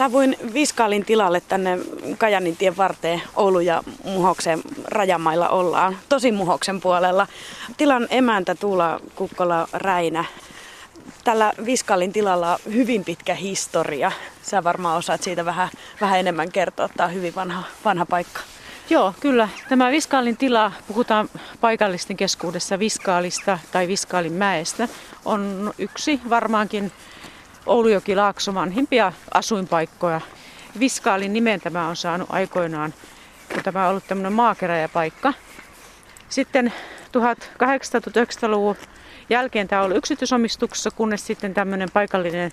Saavuin Viskaalin tilalle tänne Kajanin tien varteen Oulu ja Muhoksen rajamailla ollaan. Tosi Muhoksen puolella. Tilan emäntä Tuula Kukkola Räinä. Tällä Viskaalin tilalla on hyvin pitkä historia. Sä varmaan osaat siitä vähän, vähän enemmän kertoa. Tämä on hyvin vanha, vanha paikka. Joo, kyllä. Tämä Viskaalin tila, puhutaan paikallisten keskuudessa Viskaalista tai Viskaalin mäestä, on yksi varmaankin Oulujoki Laakso vanhimpia asuinpaikkoja. Viskaalin nimen tämä on saanut aikoinaan, kun tämä on ollut tämmöinen maakeräjäpaikka. Sitten 1800-1900-luvun jälkeen tämä on ollut yksityisomistuksessa, kunnes sitten tämmöinen paikallinen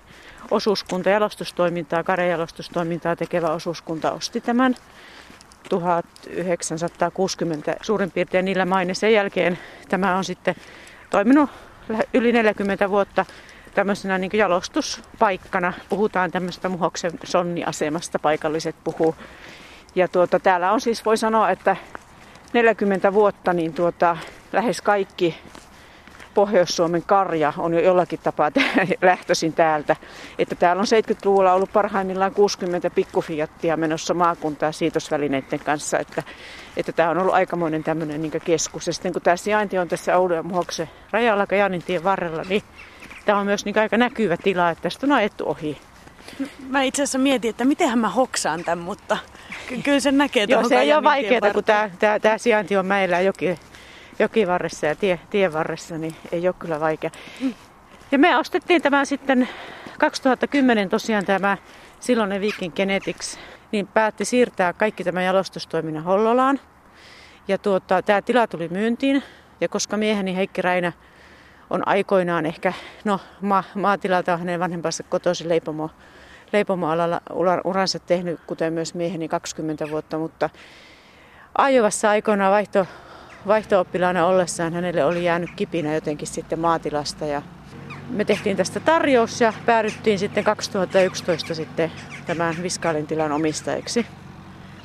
osuuskunta, jalostustoimintaa, karejalostustoimintaa tekevä osuuskunta osti tämän 1960 suurin piirtein niillä maine. Sen jälkeen tämä on sitten toiminut yli 40 vuotta tämmöisenä niin jalostuspaikkana. Puhutaan tämmöistä Muhoksen sonniasemasta, paikalliset puhuu. Ja tuota, täällä on siis, voi sanoa, että 40 vuotta niin tuota, lähes kaikki Pohjois-Suomen karja on jo jollakin tapaa lähtöisin täältä. Että täällä on 70-luvulla ollut parhaimmillaan 60 pikkufiattia menossa maakuntaa siitosvälineiden kanssa. Että, että tämä on ollut aikamoinen tämmöinen niin keskus. Ja sitten kun tämä sijainti on tässä Oulu ja Muhoksen rajalla Kajanintien varrella, niin tämä on myös niin aika näkyvä tila, että tästä on ajettu ohi. Mä itse asiassa mietin, että miten mä hoksaan tämän, mutta ky- kyllä se näkee Joo, se ei ole vaikeaa, kun tämä, tämä, tämä sijainti on mäellä joki, jokivarressa ja tie, tienvarressa, niin ei ole kyllä vaikea. Mm. Ja me ostettiin tämä sitten 2010 tosiaan tämä silloinen Viking Genetics, niin päätti siirtää kaikki tämän jalostustoiminnan Hollolaan. Ja tuota, tämä tila tuli myyntiin, ja koska mieheni Heikki Räinä on aikoinaan ehkä, no ma, maatilalta hänen vanhempansa kotoisin leipomo, leipomoalalla uransa tehnyt, kuten myös mieheni 20 vuotta, mutta Ajovassa aikoinaan vaihto, vaihto-oppilaana ollessaan hänelle oli jäänyt kipinä jotenkin sitten maatilasta ja me tehtiin tästä tarjous ja päädyttiin sitten 2011 sitten tämän Viskaalin tilan omistajiksi.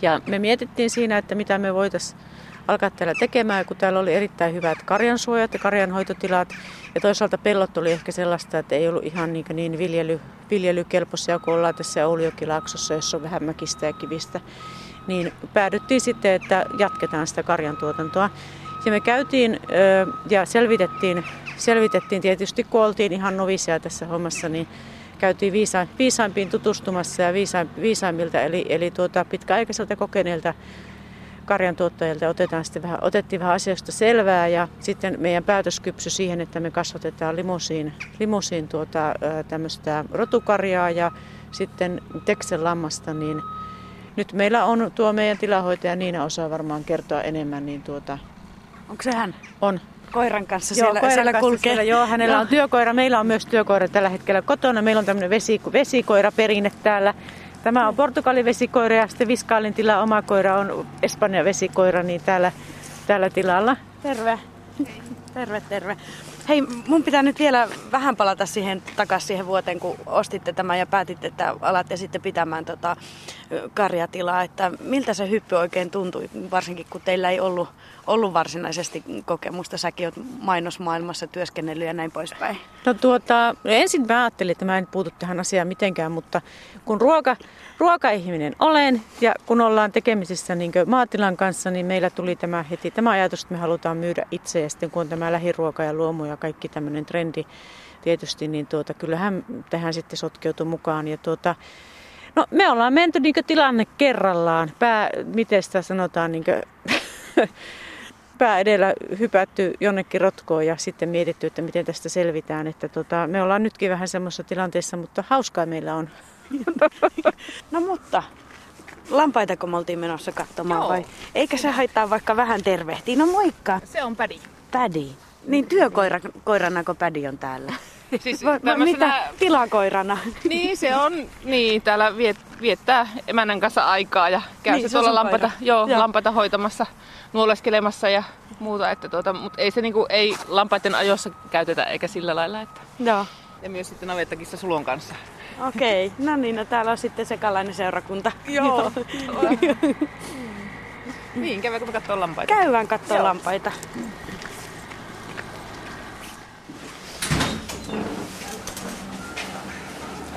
Ja me mietittiin siinä, että mitä me voitaisiin alkaa täällä tekemään, kun täällä oli erittäin hyvät karjansuojat ja karjanhoitotilat. Ja toisaalta pellot oli ehkä sellaista, että ei ollut ihan niin, niin viljely, viljelykelpoisia, kun ollaan tässä Oulijokilaaksossa, jossa on vähän mäkistä ja kivistä. Niin päädyttiin sitten, että jatketaan sitä karjantuotantoa. Ja me käytiin ja selvitettiin, selvitettiin tietysti, kun oltiin ihan novisia tässä hommassa, niin käytiin viisa, viisaimpiin tutustumassa ja viisaimmilta, eli, eli tuota, pitkäaikaiselta kokeneilta karjantuottajilta otetaan sitten vähän, otettiin vähän asioista selvää ja sitten meidän päätös kypsy siihen, että me kasvatetaan limusiin, limusiin tuota, tämmöistä rotukarjaa ja sitten teksen lammasta, niin nyt meillä on tuo meidän tilahoitaja Niina osaa varmaan kertoa enemmän, niin tuota... Onko se hän? On. Koiran kanssa joo, siellä, koiran siellä kanssa kulkee. Siellä, joo, hänellä joo. on työkoira. Meillä on myös työkoira tällä hetkellä kotona. Meillä on tämmöinen vesi, vesikoiraperinne täällä. Tämä on Portugalin vesikoira ja sitten Viskaalin tila oma koira on Espanjan vesikoira, niin täällä, täällä tilalla. Terve. Terve, terve. Hei, mun pitää nyt vielä vähän palata siihen takaisin siihen vuoteen, kun ostitte tämän ja päätitte, että alatte sitten pitämään tota karjatilaa. Että miltä se hyppy oikein tuntui, varsinkin kun teillä ei ollut, ollut varsinaisesti kokemusta. Säkin olet mainosmaailmassa työskennellyt ja näin poispäin. No tuota, ensin mä ajattelin, että mä en puutu tähän asiaan mitenkään, mutta kun ruoka, ruokaihminen olen ja kun ollaan tekemisissä niin maatilan kanssa, niin meillä tuli tämä heti tämä ajatus, että me halutaan myydä itse ja sitten kun on tämä lähiruoka ja luomu ja kaikki tämmöinen trendi tietysti, niin tuota, kyllähän tähän sitten sotkeutui mukaan. Ja tuota, no, me ollaan menty niin tilanne kerrallaan, pää, miten sitä sanotaan, niin kuin, pää edellä hypätty jonnekin rotkoon ja sitten mietitty, että miten tästä selvitään. Että tota, me ollaan nytkin vähän semmoisessa tilanteessa, mutta hauskaa meillä on. No mutta, lampaitako me oltiin menossa katsomaan Joo. vai? Eikä se haittaa vaikka vähän tervehtiä. No moikka. Se on Pädi. Pädi. Niin työkoirana, kun Pädi on täällä. siis va, va, mitä tilakoirana? Niin, se on. Niin, täällä viet, viettää emännän kanssa aikaa ja käy niin, se tuolla lampaita, joo, joo. lampaita hoitamassa, nuoleskelemassa ja muuta. Että tuota, mutta ei se niinku, ei lampaiden ajossa käytetä eikä sillä lailla. Että. Joo. Ja myös sitten navettakissa sulon kanssa. Okei, okay. no niin, no täällä on sitten sekalainen seurakunta. Joo. niin, käydäänkö me katsoa lampaita? Käydään katsoa lampaita.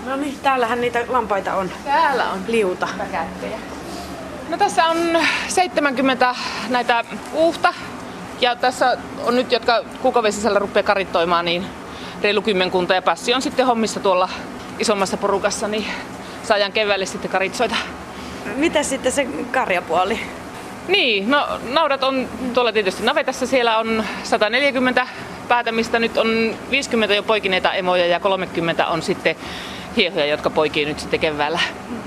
No niin, täällähän niitä lampaita on. Täällä on liuta. Kättejä. No tässä on 70 näitä uuhta. Ja tässä on nyt, jotka kuukavesisällä rupeaa karittoimaan, niin reilu kymmenkunta. Ja passi on sitten hommissa tuolla isommassa porukassa, niin saadaan keväälle sitten karitsoita. Mitä sitten se karjapuoli? Niin, no naudat on tuolla tietysti navetassa. Siellä on 140 päätämistä. Nyt on 50 jo poikineita emoja ja 30 on sitten hiehoja, jotka poikii nyt sitten keväällä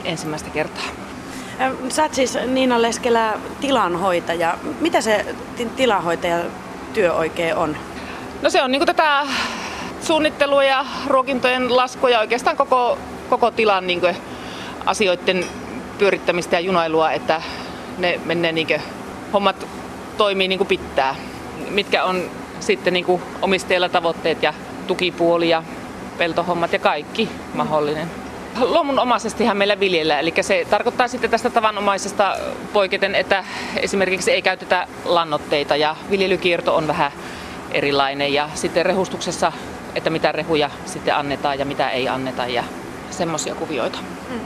ensimmäistä kertaa. Sä oot siis Niina Leskelä tilanhoitaja. Mitä se tilanhoitaja työ oikein on? No se on niin tätä suunnittelua ja ruokintojen laskua oikeastaan koko, koko tilan niin asioiden pyörittämistä ja junailua, että ne menee niin hommat toimii niin kuin pitää. Mitkä on sitten niin omistajilla tavoitteet ja tukipuoli ja peltohommat ja kaikki mahdollinen. Luomunomaisestihan meillä viljellä, eli se tarkoittaa sitten tästä tavanomaisesta poiketen, että esimerkiksi ei käytetä lannoitteita ja viljelykierto on vähän erilainen ja sitten rehustuksessa, että mitä rehuja sitten annetaan ja mitä ei anneta ja semmoisia kuvioita. Mm.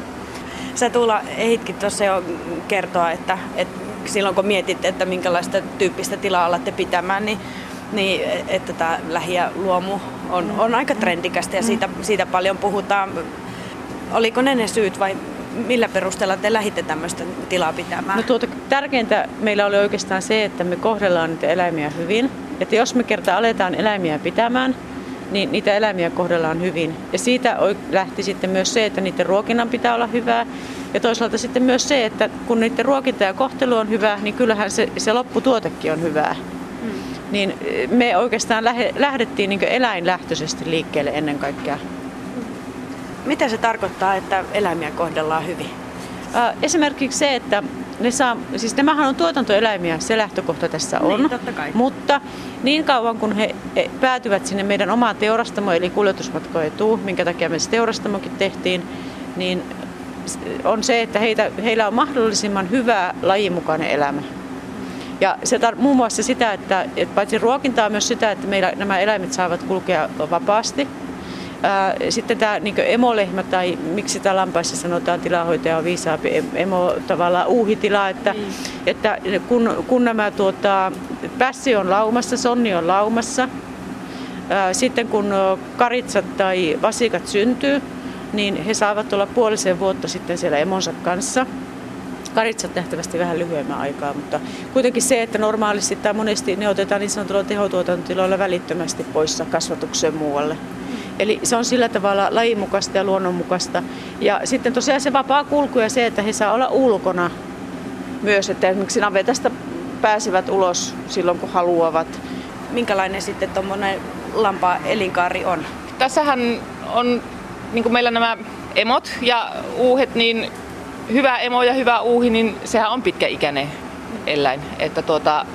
Sä Tuula ehitkin tuossa jo kertoa, että, että silloin kun mietit, että minkälaista tyyppistä tilaa alatte pitämään, niin, niin että tämä lähi- ja luomu on, on aika trendikästä ja siitä, siitä paljon puhutaan. Oliko ne ne syyt vai millä perusteella te lähditte tämmöistä tilaa pitämään? No tuota, tärkeintä meillä oli oikeastaan se, että me kohdellaan niitä eläimiä hyvin. Että jos me kerta aletaan eläimiä pitämään, niin niitä eläimiä kohdellaan hyvin. Ja siitä lähti sitten myös se, että niiden ruokinnan pitää olla hyvää. Ja toisaalta sitten myös se, että kun niiden ruokinta ja kohtelu on hyvä, niin kyllähän se, se lopputuotekin on hyvää. Hmm. Niin eh, me oikeastaan lähdettiin niin eläinlähtöisesti liikkeelle ennen kaikkea. Mitä se tarkoittaa, että eläimiä kohdellaan hyvin? Esimerkiksi se, että ne saa, siis nämähän on tuotantoeläimiä, se lähtökohta tässä on. Niin, totta kai. Mutta niin kauan kun he päätyvät sinne meidän omaan teurastamoon, eli kuljetusmatko ei tuu, minkä takia me se teurastamokin tehtiin, niin on se, että heitä, heillä on mahdollisimman hyvä lajimukainen elämä. Ja se tar- muun muassa sitä, että, että paitsi ruokintaa myös sitä, että meillä nämä eläimet saavat kulkea vapaasti – sitten tämä niin emolehmä tai miksi sitä lampaissa sanotaan tilahoitaja on viisaampi, emo tavallaan uuhitila, että, mm. että kun, kun nämä tuota, pässi on laumassa, sonni on laumassa, sitten kun karitsat tai vasikat syntyy, niin he saavat olla puolisen vuotta sitten siellä emonsa kanssa. Karitsat nähtävästi vähän lyhyemmän aikaa, mutta kuitenkin se, että normaalisti tai monesti ne otetaan niin sanotulla tehotuotantotiloilla välittömästi poissa kasvatukseen muualle. Eli se on sillä tavalla lajimukasta ja luonnonmukaista. Ja sitten tosiaan se vapaa kulku ja se, että he saa olla ulkona myös, että esimerkiksi navetasta pääsevät ulos silloin kun haluavat. Minkälainen sitten tuommoinen lampa elinkaari on? Tässähän on niin kuin meillä nämä emot ja uuhet, niin hyvä emo ja hyvä uuhi, niin sehän on pitkäikäinen eläin. Että tuota,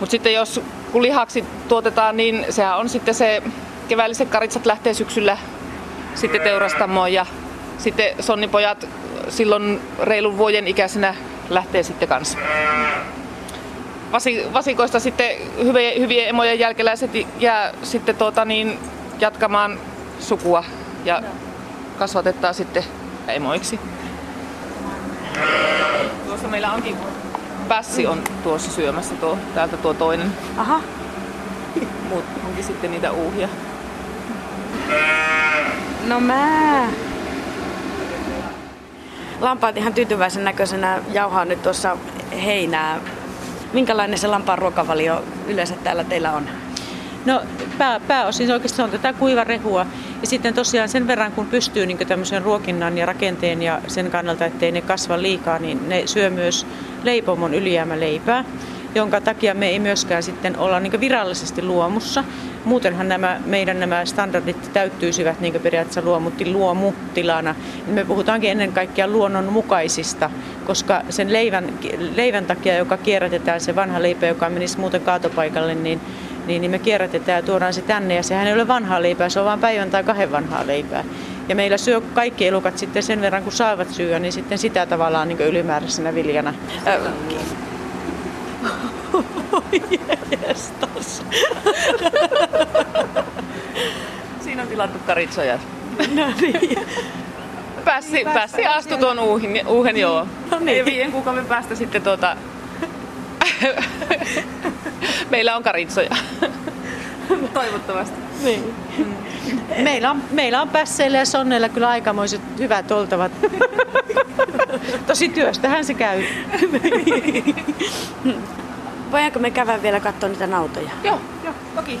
mutta sitten jos kun lihaksi tuotetaan, niin sehän on sitten se keväälliset karitsat lähtee syksyllä sitten teurastamoon ja sitten sonnipojat silloin reilun vuoden ikäisenä lähtee sitten kanssa. Vasikoista sitten hyvien, hyvien emojen jälkeläiset jää sitten tuota niin, jatkamaan sukua ja kasvatetaan sitten emoiksi. Tuossa meillä onkin pässi on tuossa syömässä tuo, täältä tuo toinen. Aha. Mut onkin sitten niitä uuhia. No mä. Lampaat ihan tyytyväisen näköisenä jauhaa nyt tuossa heinää. Minkälainen se lampaan ruokavalio yleensä täällä teillä on? No pää, pääosin oikeastaan on tätä kuivarehua ja sitten tosiaan sen verran kun pystyy niin tämmöisen ruokinnan ja rakenteen ja sen kannalta, ettei ne kasva liikaa, niin ne syö myös leipomon ylijäämäleipää jonka takia me ei myöskään sitten olla niin virallisesti luomussa. Muutenhan nämä, meidän nämä standardit täyttyisivät niin periaatteessa luomutti luomutilana. Me puhutaankin ennen kaikkea luonnonmukaisista, koska sen leivän, leivän takia, joka kierrätetään, se vanha leipä, joka menisi muuten kaatopaikalle, niin niin, niin me kierrätetään ja tuodaan se tänne ja sehän ei ole vanhaa leipää, se on vain päivän tai kahden vanhaa leipää. Ja meillä syö kaikki elukat sitten sen verran, kun saavat syödä, niin sitten sitä tavallaan niin ylimääräisenä viljana. Siinä on tilattu karitsoja No niin. Päässi, päässi astu tuon uuhin, uuhen joo. No niin. Ja viiden kuukauden päästä sitten tuota... Meillä on karitsoja. Toivottavasti. Niin. Meillä on, meillä on pässeillä ja sonneilla kyllä aikamoiset hyvät oltavat. Tosi työstähän se käy. Voidaanko me käydä vielä katsoa niitä nautoja? Joo, joo, toki.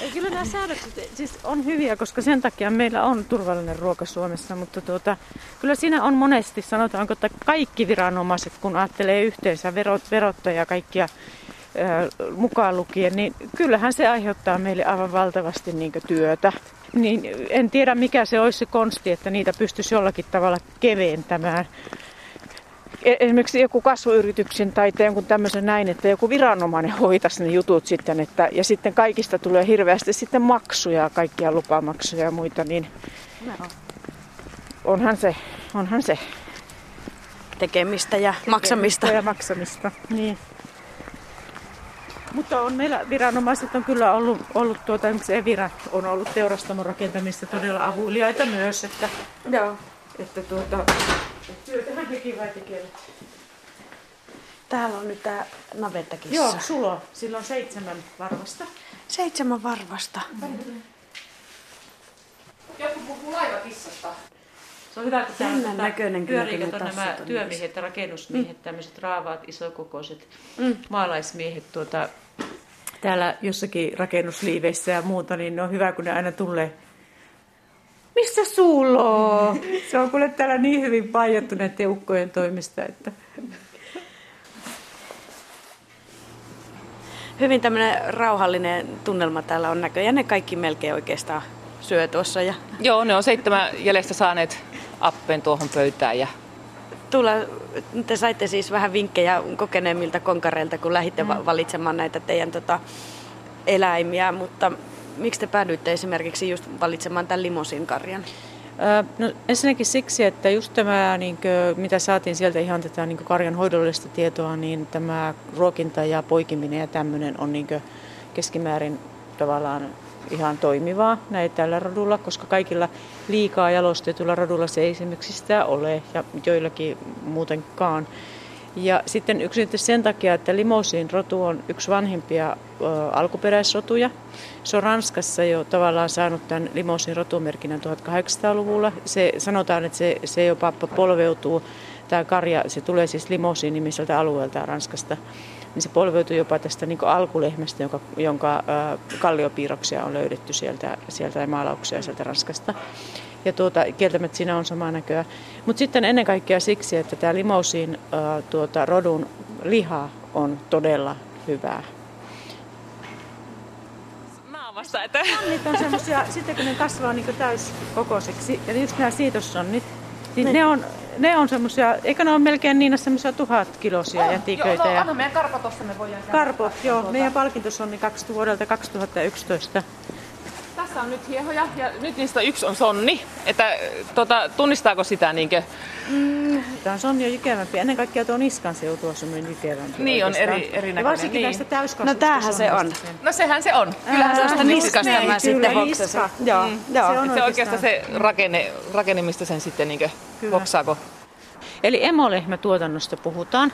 Ei, kyllä nämä säädökset siis on hyviä, koska sen takia meillä on turvallinen ruoka Suomessa, mutta tuota, kyllä siinä on monesti, sanotaanko, että kaikki viranomaiset, kun ajattelee yhteensä verot, verottaja kaikkia ää, mukaan lukien, niin kyllähän se aiheuttaa meille aivan valtavasti niin työtä. Niin en tiedä mikä se olisi se konsti, että niitä pystyisi jollakin tavalla keventämään. E- Esimerkiksi joku kasvuyrityksen tai jonkun tämmöisen näin, että joku viranomainen hoitaisi ne jutut sitten, että, ja sitten kaikista tulee hirveästi sitten maksuja, kaikkia lupamaksuja ja muita, niin onhan se, onhan se Tekemistä ja maksamista. ja maksamista. Niin. Mutta on meillä viranomaiset on kyllä ollut, ollut tuota, esimerkiksi Evira on ollut teurastamon rakentamista todella avuliaita myös, että, Joo. että tuota, työtähän hekin vai tekevät. Täällä on nyt tää navettakissa. Joo, sulo. Sillä on seitsemän varvasta. Seitsemän varvasta. Joku puhuu laivakissasta. Se on hyvä, että Jännän tota, näköinen kyllä, pyörii, kun ne kato nämä työmiehet ja rakennusmiehet, mm. tämmöiset raavaat, isokokoiset Mm. maalaismiehet tuota, täällä jossakin rakennusliiveissä ja muuta, niin ne on hyvä, kun ne aina tulee. Missä sulla on? Se on kuule täällä niin hyvin paijattu näiden ukkojen toimesta, että Hyvin tämmöinen rauhallinen tunnelma täällä on näköjään. Ne kaikki melkein oikeastaan syö tuossa. Ja Joo, ne on seitsemän jäljestä saaneet appen tuohon pöytään ja tulla, te saitte siis vähän vinkkejä kokeneemmilta konkareilta, kun lähditte mm. valitsemaan näitä teidän tota, eläimiä, mutta miksi te päädyitte esimerkiksi just valitsemaan tämän limosin karjan? No, ensinnäkin siksi, että just tämä, niin kuin, mitä saatiin sieltä ihan tätä niin kuin karjan hoidollista tietoa, niin tämä ruokinta ja poikiminen ja tämmöinen on niin kuin keskimäärin tavallaan ihan toimivaa näin tällä radulla, koska kaikilla liikaa jalostetulla radulla se ei esimerkiksi sitä ole ja joillakin muutenkaan. Ja sitten yksinkertaisesti sen takia, että limousin rotu on yksi vanhimpia ö, alkuperäisrotuja. Se on Ranskassa jo tavallaan saanut tämän limousin rotumerkinnän 1800-luvulla. Se, sanotaan, että se, se jopa polveutuu, tämä karja, se tulee siis limousin nimiseltä alueelta Ranskasta, niin se polveutuu jopa tästä niin alkulehmästä, jonka, jonka kalliopiirroksia on löydetty sieltä, sieltä ja maalauksia sieltä Ranskasta. Ja tuota, kieltämättä siinä on samaa näköä. Mutta sitten ennen kaikkea siksi, että tämä limousin äh, tuota, rodun liha on todella hyvää. naamassa, että Sonnit on semmoisia, sitten kun ne kasvaa niin täyskokoiseksi, ja just nämä siitossonnit, niin ne on, ne on semmoisia, eikö ne ole melkein niin semmoisia tuhat kilosia jätiköitä. Joo, no, ja anna meidän karpa tossa, me voidaan karpot, joo, meidän palkintosonni kaksi vuodelta 2011. Tässä on nyt hiehoja ja nyt niistä yksi on sonni. Että tota, tunnistaako sitä niinkö? Tämä on sonni on jykevämpi. Ennen kaikkea tuo niskan seutu on semmoinen jykevämpi. Niin, on eri- erinäköinen, Ja varsinkin niin. näistä täyskasvusta No tämähän se on. sen. No sehän se on. Kyllähän se on sitä niskasta mä sitten hoksasin. Joo, Mm. joo. Se on Se on oikeastaan se rakenne, rakenne mistä sen sitten niinkö Kyllä. hoksaako. Eli emolehmätuotannosta puhutaan.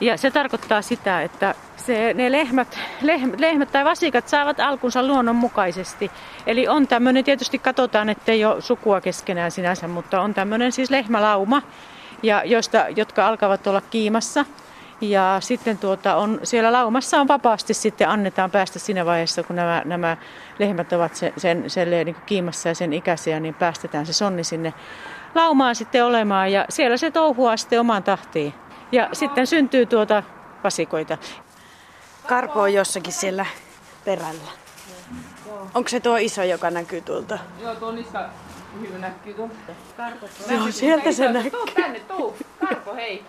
Ja se tarkoittaa sitä, että se, ne lehmät, lehmät, lehmät tai vasikat saavat alkunsa luonnonmukaisesti. Eli on tämmöinen, tietysti katsotaan, ettei ole sukua keskenään sinänsä, mutta on tämmöinen siis lehmälauma, ja joista, jotka alkavat olla kiimassa. Ja sitten tuota on, siellä laumassa on vapaasti sitten annetaan päästä siinä vaiheessa, kun nämä, nämä lehmät ovat sen, sen, sen niin kiimassa ja sen ikäisiä, niin päästetään se sonni sinne laumaan sitten olemaan ja siellä se touhuaa sitten omaan tahtiin. Ja sitten syntyy tuota vasikoita. Karpo on jossakin siellä perällä. Onko se tuo iso, joka näkyy tuolta? Joo, tuo niska hyvin näkyy tuo. Joo, sieltä se näkyy. Tuu tänne, tuu. Karpo, hei.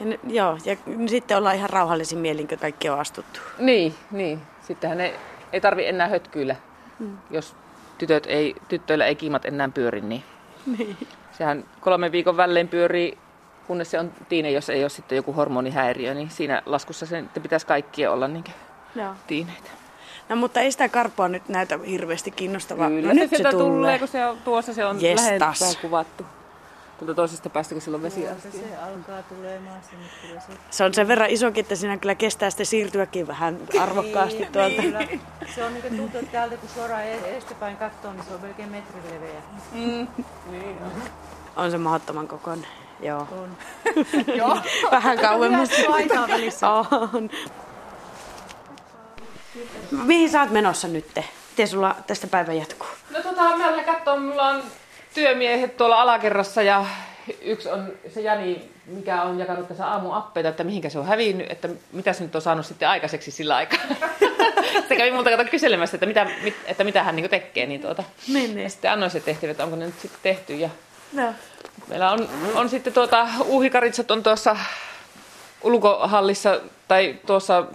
Ja, ne- joo, ja sitten ollaan ihan rauhallisin mielin, kun kaikki on astuttu. Niin, niin. Sittenhän ne ei tarvi enää hötkyillä, Mm. jos tytöt ei, tyttöillä ei kiimat enää pyöri. Niin. niin. Sehän kolmen viikon välein pyörii, kunnes se on tiine, jos ei ole sitten joku hormonihäiriö, niin siinä laskussa sen pitäisi kaikkien olla niin Joo. tiineitä. No mutta ei sitä karpoa nyt näytä hirveästi kiinnostavaa. Kyllä no, se nyt sieltä se tulee. tulee, kun se on, tuossa se on Jestas. lähempää kuvattu. Tuolta toisesta päästä, kun sillä on vesi Se alkaa tulemaan se, mutta kyllä se... Se on sen verran isokin, että siinä kyllä kestää sitten siirtyäkin vähän arvokkaasti tuolta. Kyllä. Se on niin tuntuu, että täältä kun suoraan e- eestepäin katsoo, niin se on melkein metrin leveä. Mm. Niin on. On se mahdottoman kokoinen. Joo. On. Joo. Vähän kauemmas. Välissä. On. Mihin sä oot menossa nyt? Miten sulla tästä päivä jatkuu? No tota, mä lähden katsomaan, mulla on työmiehet tuolla alakerrassa ja yksi on se Jani, mikä on jakanut tässä aamun appeita, että mihinkä se on hävinnyt, että mitä se nyt on saanut sitten aikaiseksi sillä aikaa. se kävi multa kato kyselemässä, että mitä, mit, että mitä hän niinku tekee. Niin tuota. Niin, Ja sitten annoin se tehtävät, että onko ne nyt sitten tehty. Ja No. meillä on, on sitten tuota, uuhikaritsat on tuossa ulkohallissa tai tuossa,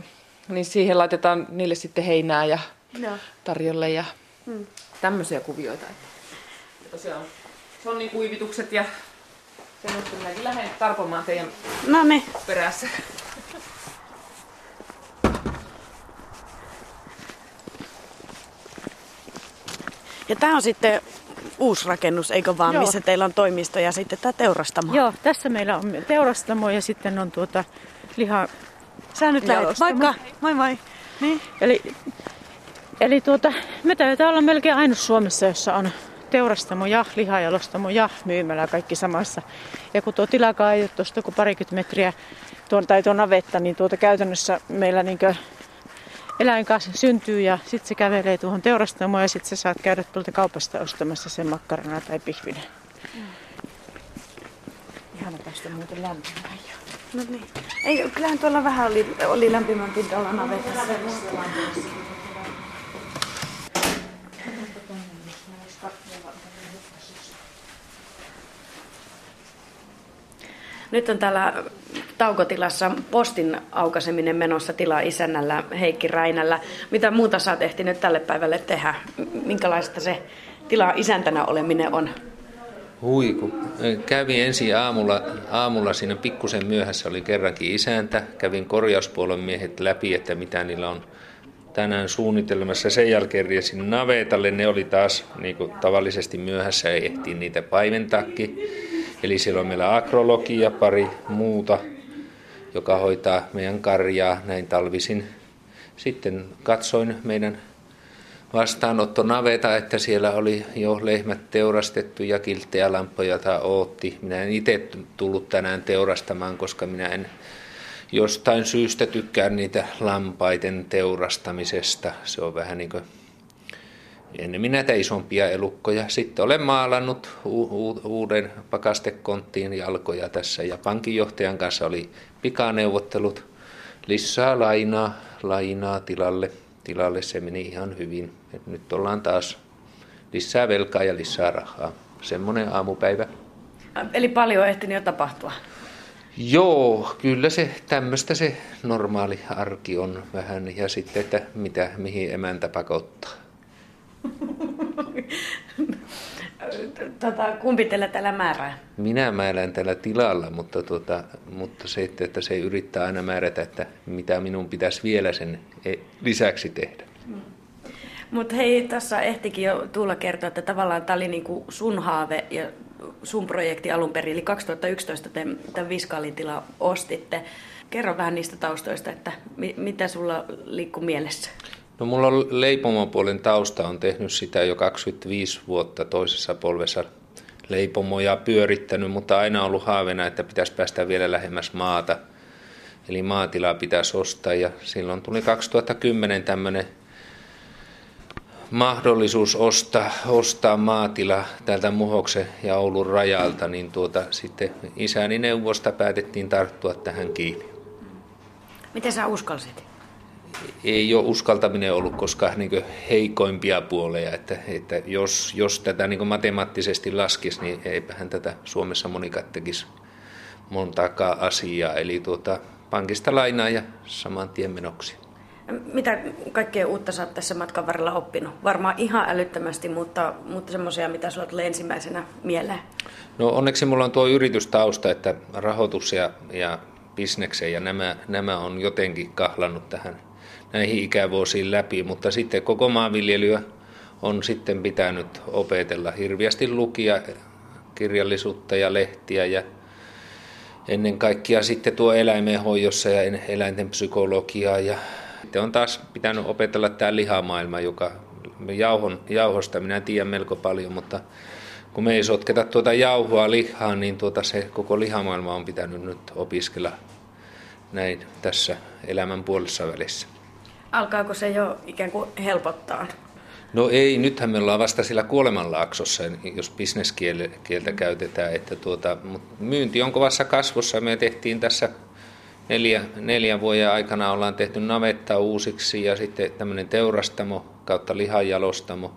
niin siihen laitetaan niille sitten heinää ja Joo. tarjolle ja hmm. tämmöisiä kuvioita. Että. Tosiaan se on niin kuivitukset ja semmoista minäkin lähden tarpomaan teidän No niin. perässä. Ja tää on sitten uusi rakennus, eikö vaan, Joo. missä teillä on toimisto ja sitten tämä teurastamo. Joo, tässä meillä on teurastamo ja sitten on tuota liha... Sä nyt lähet. Jalostamo. Moikka. Moi moi. Niin. Eli, eli tuota, me taitaa olla melkein ainut Suomessa, jossa on teurastamo ja lihajalostamo ja myymälä kaikki samassa. Ja kun tuo tilakaan ei ole tuosta kuin parikymmentä metriä tuon, tai tuo navetta, niin tuota käytännössä meillä niinkö eläin kanssa syntyy ja sitten se kävelee tuohon teurastamoon ja sitten sä saat käydä tuolta kaupasta ostamassa sen makkarana tai pihvinen. Ihana tästä muuten lämpimään jo. No niin. Ei, kyllähän tuolla vähän oli, oli lämpimämpi tuolla navetassa. Nyt on täällä taukotilassa postin aukaseminen menossa tila isännällä Heikki Räinällä. Mitä muuta sä oot ehtinyt tälle päivälle tehdä? Minkälaista se tila isäntänä oleminen on? Hui, kun kävin ensin aamulla, aamulla siinä pikkusen myöhässä oli kerrankin isäntä. Kävin korjauspuolen miehet läpi, että mitä niillä on tänään suunnitelmassa. Sen jälkeen riesin navetalle. Ne oli taas niin kuin tavallisesti myöhässä, ei ehtiin niitä paiventaakin. Eli siellä on meillä agrologi ja pari muuta, joka hoitaa meidän karjaa näin talvisin. Sitten katsoin meidän vastaanottonaveta, että siellä oli jo lehmät teurastettu ja kilttejä lampoja tai ootti. Minä en itse tullut tänään teurastamaan, koska minä en jostain syystä tykkään niitä lampaiden teurastamisesta. Se on vähän niin kuin ennemmin näitä isompia elukkoja. Sitten olen maalannut u- u- uuden pakastekonttiin jalkoja tässä ja pankinjohtajan kanssa oli pikaneuvottelut. Lisää lainaa, lainaa tilalle. Tilalle se meni ihan hyvin. Et nyt ollaan taas lisää velkaa ja lisää rahaa. Semmoinen aamupäivä. Eli paljon on ehtinyt jo tapahtua. Joo, kyllä se tämmöistä se normaali arki on vähän ja sitten, että mitä, mihin emäntä pakottaa. Tota, kumpi teillä täällä määrää? Minä määrän tällä tilalla, mutta, tuota, mutta se, että, että se yrittää aina määrätä, että mitä minun pitäisi vielä sen e- lisäksi tehdä. Mutta hei, tässä ehtikin jo Tuula kertoa, että tavallaan tämä oli niinku sun haave ja sun projekti alun perin. Eli 2011 te tämän Viskaalin tila ostitte. Kerro vähän niistä taustoista, että mi- mitä sulla liikkuu mielessä? No mulla on leipomopuolen tausta, on tehnyt sitä jo 25 vuotta toisessa polvessa leipomoja pyörittänyt, mutta aina ollut haaveena, että pitäisi päästä vielä lähemmäs maata. Eli maatilaa pitäisi ostaa ja silloin tuli 2010 tämmöinen mahdollisuus ostaa, ostaa maatila täältä Muhoksen ja Oulun rajalta, niin tuota, sitten isäni neuvosta päätettiin tarttua tähän kiinni. Miten sä uskalsit? Ei ole uskaltaminen ollut koskaan niin heikoimpia puoleja, että, että jos, jos tätä niin matemaattisesti laskisi, niin eipähän tätä Suomessa monikaan tekisi montaakaan asiaa. Eli tuota, pankista lainaa ja saman tien menoksi. Mitä kaikkea uutta sä oot tässä matkan varrella oppinut? Varmaan ihan älyttömästi, mutta, mutta semmoisia, mitä sulla tulee ensimmäisenä mieleen. No onneksi mulla on tuo yritystausta, että rahoitus ja, ja bisneksen ja nämä, nämä on jotenkin kahlannut tähän näihin ikävuosiin läpi, mutta sitten koko maanviljelyä on sitten pitänyt opetella hirviästi lukia kirjallisuutta ja lehtiä ja ennen kaikkea sitten tuo eläimenhoidossa ja eläinten psykologiaa ja sitten on taas pitänyt opetella tämä lihamaailma, joka jauhon, jauhosta minä tiedän melko paljon, mutta kun me ei sotketa tuota jauhoa lihaan, niin tuota se koko lihamaailma on pitänyt nyt opiskella näin tässä elämän puolessa välissä. Alkaako se jo ikään kuin helpottaa? No ei, nythän me ollaan vasta sillä kuolemanlaaksossa, jos bisneskieltä käytetään. Että tuota, mutta myynti on kovassa kasvussa. Me tehtiin tässä neljä, neljän vuoden aikana ollaan tehty navetta uusiksi ja sitten tämmöinen teurastamo kautta lihanjalostamo.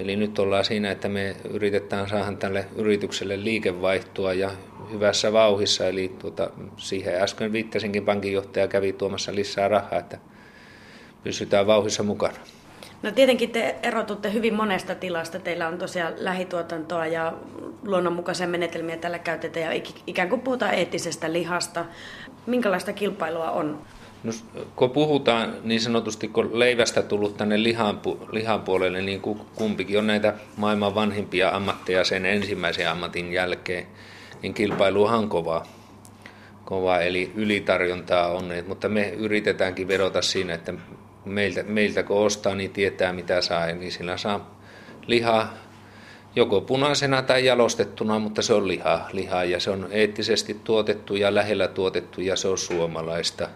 Eli nyt ollaan siinä, että me yritetään saada tälle yritykselle liikevaihtoa ja hyvässä vauhissa. Eli tuota, siihen äsken viittasinkin pankinjohtaja kävi tuomassa lisää rahaa, että pysytään vauhissa mukana. No tietenkin te erotutte hyvin monesta tilasta. Teillä on tosiaan lähituotantoa ja luonnonmukaisia menetelmiä tällä käytetään ja ikään kuin puhutaan eettisestä lihasta. Minkälaista kilpailua on? No, kun puhutaan niin sanotusti, kun leivästä tullut tänne lihan, lihan puolelle, niin kumpikin on näitä maailman vanhimpia ammatteja sen ensimmäisen ammatin jälkeen, niin kilpailu on kovaa. Kova, eli ylitarjontaa on, mutta me yritetäänkin vedota siinä, että meiltä, meiltä kun ostaa, niin tietää mitä saa. Eli sillä saa lihaa joko punaisena tai jalostettuna, mutta se on liha, liha ja se on eettisesti tuotettu ja lähellä tuotettu ja se on suomalaista.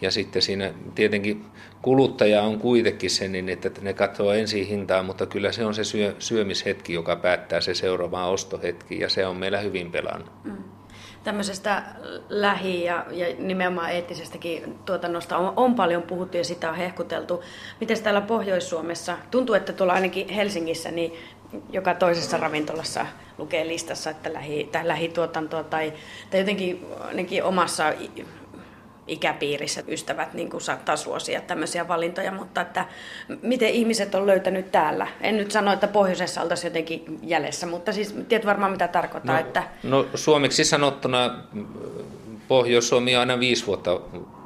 Ja sitten siinä tietenkin kuluttaja on kuitenkin sen, niin että ne katsoo ensin hintaa, mutta kyllä se on se syö, syömishetki, joka päättää se seuraava ostohetki ja se on meillä hyvin pelannut. Mm tämmöisestä lähi- ja, ja nimenomaan eettisestäkin tuotannosta on, on paljon puhuttu ja sitä on hehkuteltu. Miten täällä Pohjois-Suomessa, tuntuu, että tuolla ainakin Helsingissä, niin joka toisessa ravintolassa lukee listassa, että lähi, tai lähituotantoa tai, tai jotenkin omassa ikäpiirissä ystävät niin kuin saattaa suosia tämmöisiä valintoja, mutta että miten ihmiset on löytänyt täällä? En nyt sano, että pohjoisessa oltaisiin jotenkin jäljessä, mutta siis tiedät varmaan mitä tarkoittaa. No, että... no suomeksi sanottuna Pohjois-Suomi on aina viisi vuotta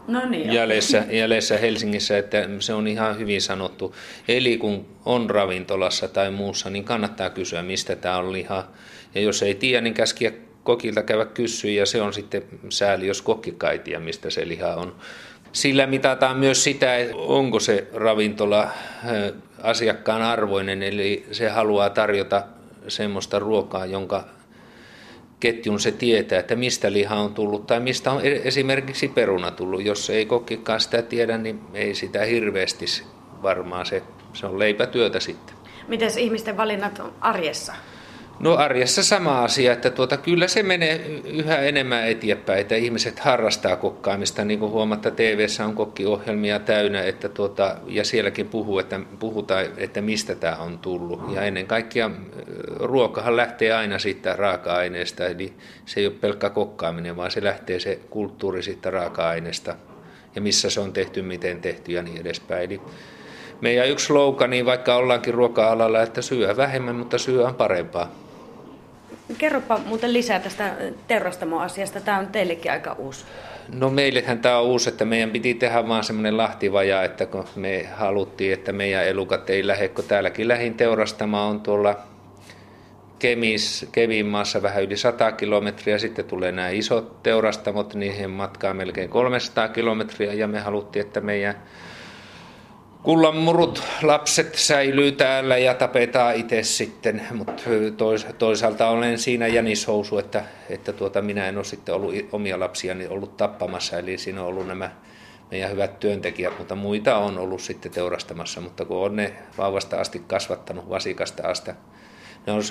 no niin, jäljessä, jäljessä Helsingissä, että se on ihan hyvin sanottu. Eli kun on ravintolassa tai muussa, niin kannattaa kysyä, mistä tämä on liha. Ja jos ei tiedä, niin käskiä kokilta käydä kysyä ja se on sitten sääli, jos tiedä, mistä se liha on. Sillä mitataan myös sitä, onko se ravintola asiakkaan arvoinen, eli se haluaa tarjota semmoista ruokaa, jonka ketjun se tietää, että mistä liha on tullut tai mistä on e- esimerkiksi peruna tullut. Jos ei kokkikaan sitä tiedä, niin ei sitä hirveästi varmaan se, se on leipätyötä sitten. Miten ihmisten valinnat on arjessa? No arjessa sama asia, että tuota, kyllä se menee yhä enemmän eteenpäin, että ihmiset harrastaa kokkaamista, niin kuin huomatta tv on kokkiohjelmia täynnä, että tuota, ja sielläkin puhuu, että, puhutaan, että mistä tämä on tullut. Ja ennen kaikkea ruokahan lähtee aina siitä raaka-aineesta, eli se ei ole pelkkä kokkaaminen, vaan se lähtee se kulttuuri siitä raaka-aineesta ja missä se on tehty, miten tehty ja niin edespäin. Eli meidän yksi niin vaikka ollaankin ruoka-alalla, että syö vähemmän, mutta syö on parempaa. Kerropa muuten lisää tästä teurastamoasiasta. Tämä on teillekin aika uusi. No meillehän tämä on uusi, että meidän piti tehdä vaan semmoinen lahtivaja, että kun me haluttiin, että meidän elukat ei lähde, kun täälläkin lähin teurastama on tuolla Kemis, Kemin maassa vähän yli 100 kilometriä, sitten tulee nämä isot teurastamot, niihin matkaa melkein 300 kilometriä ja me haluttiin, että meidän kullanmurut lapset säilyy täällä ja tapetaan itse sitten, mutta toisaalta olen siinä jänishousu, että, että tuota, minä en ole sitten ollut omia lapsiani ollut tappamassa, eli siinä on ollut nämä meidän hyvät työntekijät, mutta muita on ollut sitten teurastamassa, mutta kun on ne vauvasta asti kasvattanut vasikasta asti, ne on,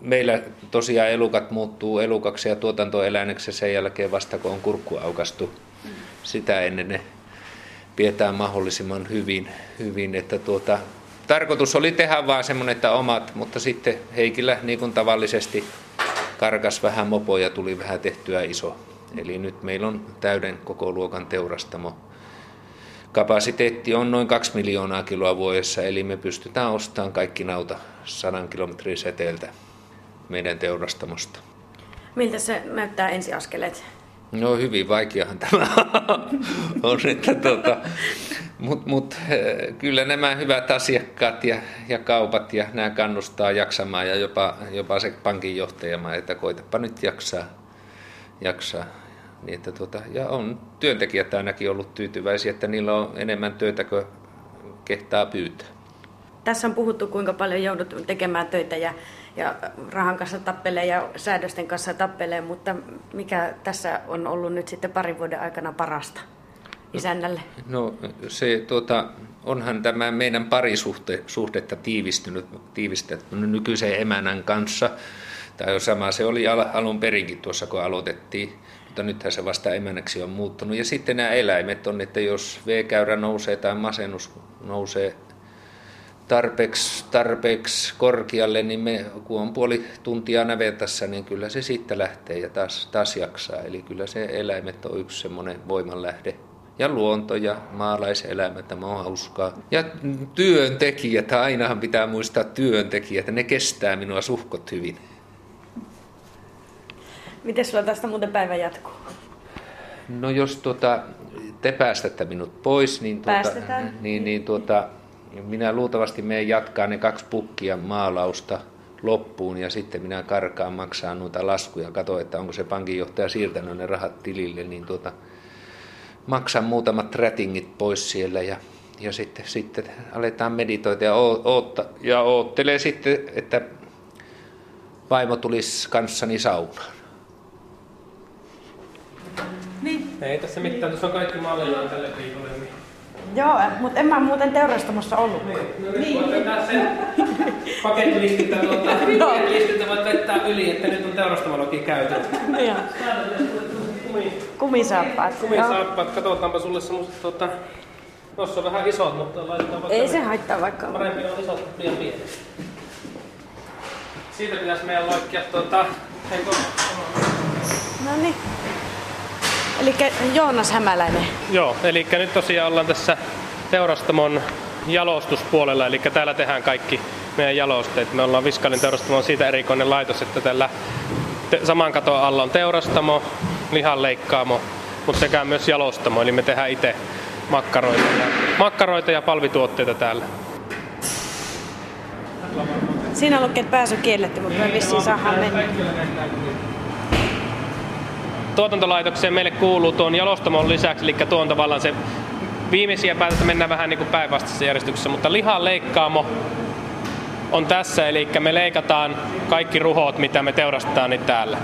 meillä tosiaan elukat muuttuu elukaksi ja tuotantoeläineksi sen jälkeen vasta kun on kurkku aukastu. Mm. Sitä ennen ne pidetään mahdollisimman hyvin. hyvin että tuota, tarkoitus oli tehdä vaan semmoinen, että omat, mutta sitten Heikillä niin kuin tavallisesti karkas vähän mopo ja tuli vähän tehtyä iso. Eli nyt meillä on täyden koko luokan teurastamo. Kapasiteetti on noin 2 miljoonaa kiloa vuodessa, eli me pystytään ostamaan kaikki nauta 100 kilometrin seteeltä meidän teurastamosta. Miltä se näyttää ensiaskeleet? No hyvin vaikeahan tämä on, että tuota, Mutta mut, kyllä nämä hyvät asiakkaat ja, ja kaupat ja nämä kannustaa jaksamaan ja jopa, jopa se pankinjohtaja, että koitapa nyt jaksaa. jaksaa. Niin että tuota, ja on työntekijät ainakin ollut tyytyväisiä, että niillä on enemmän töitä kuin kehtaa pyytää. Tässä on puhuttu, kuinka paljon joudut tekemään töitä ja, ja rahan kanssa tappelee ja säädösten kanssa tappelee, mutta mikä tässä on ollut nyt sitten parin vuoden aikana parasta isännälle? No se tuota, onhan tämä meidän parisuhdetta tiivistynyt, tiivistetty nykyisen emänän kanssa. Tai sama se oli alun perinkin tuossa, kun aloitettiin mutta nythän se vasta emänäksi on muuttunut. Ja sitten nämä eläimet on, että jos V-käyrä nousee tai masennus nousee tarpeeksi, tarpeeksi korkealle, niin me, kun on puoli tuntia navetassa, niin kyllä se sitten lähtee ja taas, taas jaksaa. Eli kyllä se eläimet on yksi semmoinen voimanlähde. Ja luonto ja maalaiselämä, tämä on hauskaa. Ja työntekijät, ainahan pitää muistaa työntekijät, ne kestää minua suhkot hyvin. Miten sulla tästä muuten päivä jatkuu? No jos tuota, te päästätte minut pois, niin, tuota, niin, niin tuota, minä luultavasti menen jatkaa ne kaksi pukkia maalausta loppuun ja sitten minä karkaan maksaa noita laskuja, katso, että onko se pankinjohtaja siirtänyt ne rahat tilille, niin tuota, maksan muutamat rätingit pois siellä ja, ja sitten, sitten aletaan meditoida ja, ootta, ja oottelee sitten, että vaimo tulisi kanssani saunaan. Niin. Ei tässä mitään, tuossa on kaikki mallillaan tälle viikolle. Niin. Joo, mutta en mä muuten teurastamassa ollut. Niin, no nyt niin. otetaan sen pakettilistiltä, tuota, no. pakettilistiltä voit vetää yli, että nyt on teurastamolokin käyty. Joo. Kumisaappaat. Kumisaappaat, katsotaanpa sulle semmoset tuota, Tuossa on vähän isot, mutta laitetaan vaikka... Ei se haittaa vaikka. Parempi on isot liian pienet. Siitä pitäisi meidän loikkia tuota... No niin. Eli Joonas Hämäläinen. Joo, eli nyt tosiaan ollaan tässä teurastamon jalostuspuolella, eli täällä tehdään kaikki meidän jalosteet. Me ollaan Viskalin teurastamo siitä erikoinen laitos, että tällä te- saman katon alla on teurastamo, lihanleikkaamo, mutta sekä myös jalostamo, eli me tehdään itse makkaroita ja, makkaroita ja palvituotteita täällä. Siinä lukee, että pääsy kielletty, mutta me vissiin saadaan mennä tuotantolaitokseen meille kuuluu tuon jalostamon lisäksi, eli tuon tavallaan se viimeisiä päätöstä mennään vähän niin kuin päinvastaisessa järjestyksessä, mutta lihan leikkaamo on tässä, eli me leikataan kaikki ruhot, mitä me teurastetaan, niin täällä.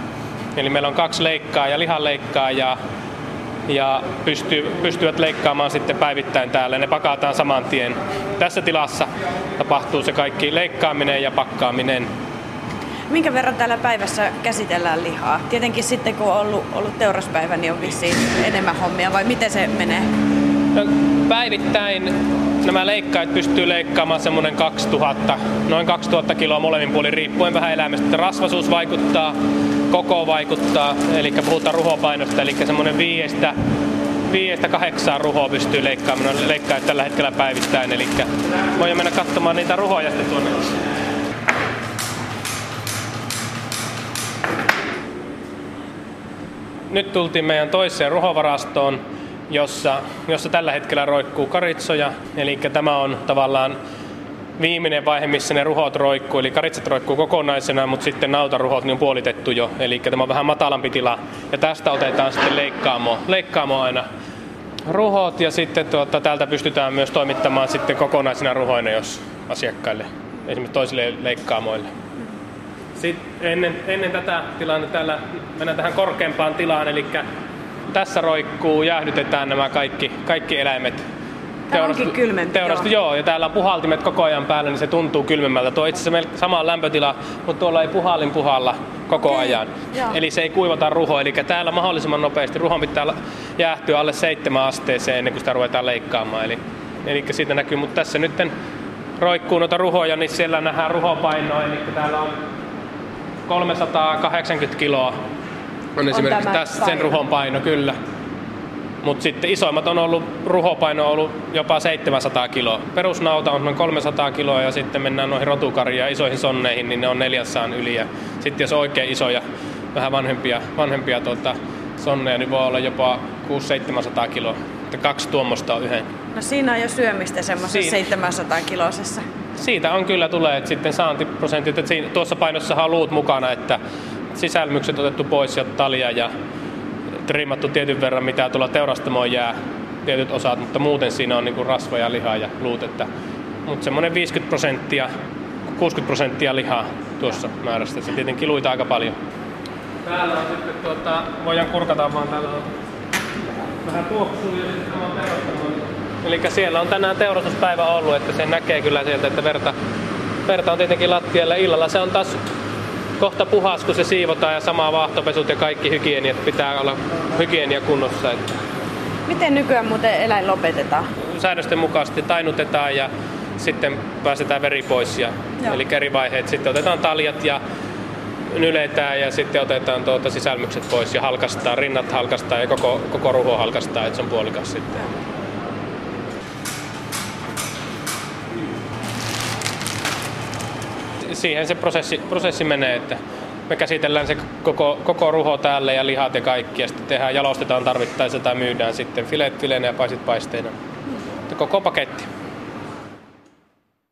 Eli meillä on kaksi leikkaa ja lihan leikkaa ja, ja pystyy, pystyvät leikkaamaan sitten päivittäin täällä. Ne pakataan saman tien. Tässä tilassa tapahtuu se kaikki leikkaaminen ja pakkaaminen Minkä verran täällä päivässä käsitellään lihaa? Tietenkin sitten kun on ollut, ollut teuraspäivä, niin on vissiin enemmän hommia, vai miten se menee? No, päivittäin nämä leikkaajat pystyy leikkaamaan semmoinen 2000, noin 2000 kiloa molemmin puolin riippuen vähän elämästä. Rasvasuus vaikuttaa, koko vaikuttaa, eli puhutaan ruhopainosta, eli semmoinen viiestä viiestä kahdeksaan ruhoa pystyy leikkaamaan. Leikkaajat tällä hetkellä päivittäin, eli voi mennä katsomaan niitä ruhoja sitten tuonne. Nyt tultiin meidän toiseen ruhovarastoon, jossa, jossa tällä hetkellä roikkuu karitsoja. Eli tämä on tavallaan viimeinen vaihe, missä ne ruhot roikkuu. Eli karitsat roikkuu kokonaisena, mutta sitten nautaruhot niin on puolitettu jo. Eli tämä on vähän matalampi tila. Ja tästä otetaan sitten leikkaamo, leikkaamo aina ruhot ja sitten tuota, täältä pystytään myös toimittamaan sitten kokonaisina ruhoina, jos asiakkaille, esimerkiksi toisille leikkaamoille. Sitten ennen, ennen tätä tilannetta täällä mennään tähän korkeampaan tilaan, eli tässä roikkuu, jäähdytetään nämä kaikki, kaikki eläimet. Teurastu, onkin kylmempi, teurastu, joo. joo. ja täällä on puhaltimet koko ajan päällä, niin se tuntuu kylmemmältä. Tuo itse asiassa sama lämpötila, mutta tuolla ei puhallin puhalla koko okay. ajan. Joo. Eli se ei kuivata ruho. Eli täällä mahdollisimman nopeasti ruhon pitää jäähtyä alle seitsemän asteeseen ennen kuin sitä ruvetaan leikkaamaan. Eli, eli siitä näkyy, mutta tässä nyt roikkuu noita ruhoja, niin siellä nähdään ruhopainoa. Eli täällä on 380 kiloa on esimerkiksi tässä sen ruhon paino, kyllä. Mutta sitten isoimmat on ollut, ruhopaino on ollut jopa 700 kiloa. Perusnauta on noin 300 kiloa ja sitten mennään noihin rotukariin ja isoihin sonneihin, niin ne on 400 yli. Ja sitten jos on oikein isoja, vähän vanhempia, vanhempia tuota, sonneja, niin voi olla jopa 600-700 kiloa. Että kaksi tuommoista on yhden. No siinä on jo syömistä semmoisessa Siinä. 700 kilosessa. Siitä on kyllä tulee että sitten saantiprosentit, että siinä, tuossa painossa on luut mukana, että sisälmykset otettu pois ja talia ja trimmattu tietyn verran, mitä tuolla teurastamoon jää tietyt osat, mutta muuten siinä on niinku rasva ja liha ja luut, että, mutta semmoinen 50 prosenttia, 60 prosenttia lihaa tuossa määrästä, se tietenkin luita aika paljon. Täällä on sitten, tuota, voidaan kurkata vaan täällä on vähän tuoksuu ja sitten on teurastamo. Eli siellä on tänään teurastuspäivä ollut, että se näkee kyllä sieltä, että verta, verta on tietenkin lattialla. Illalla se on taas kohta puhas, kun se siivotaan ja sama vaahtopesut ja kaikki hygieniat pitää olla hygienia kunnossa. Että Miten nykyään muuten eläin lopetetaan? säädösten mukaisesti tainutetaan ja sitten päästetään veri pois. Ja, Joo. eli eri vaiheet. Sitten otetaan taljat ja nyletään ja sitten otetaan tuota sisälmykset pois ja halkastaa, rinnat halkastaa ja koko, koko ruho halkastaa, että se on puolikas sitten. Siihen se prosessi, prosessi menee, että me käsitellään se koko, koko ruho täällä ja lihat ja kaikki ja sitten tehdään, jalostetaan tarvittaessa tai myydään sitten filet fileenä ja paisit paisteina. Koko paketti.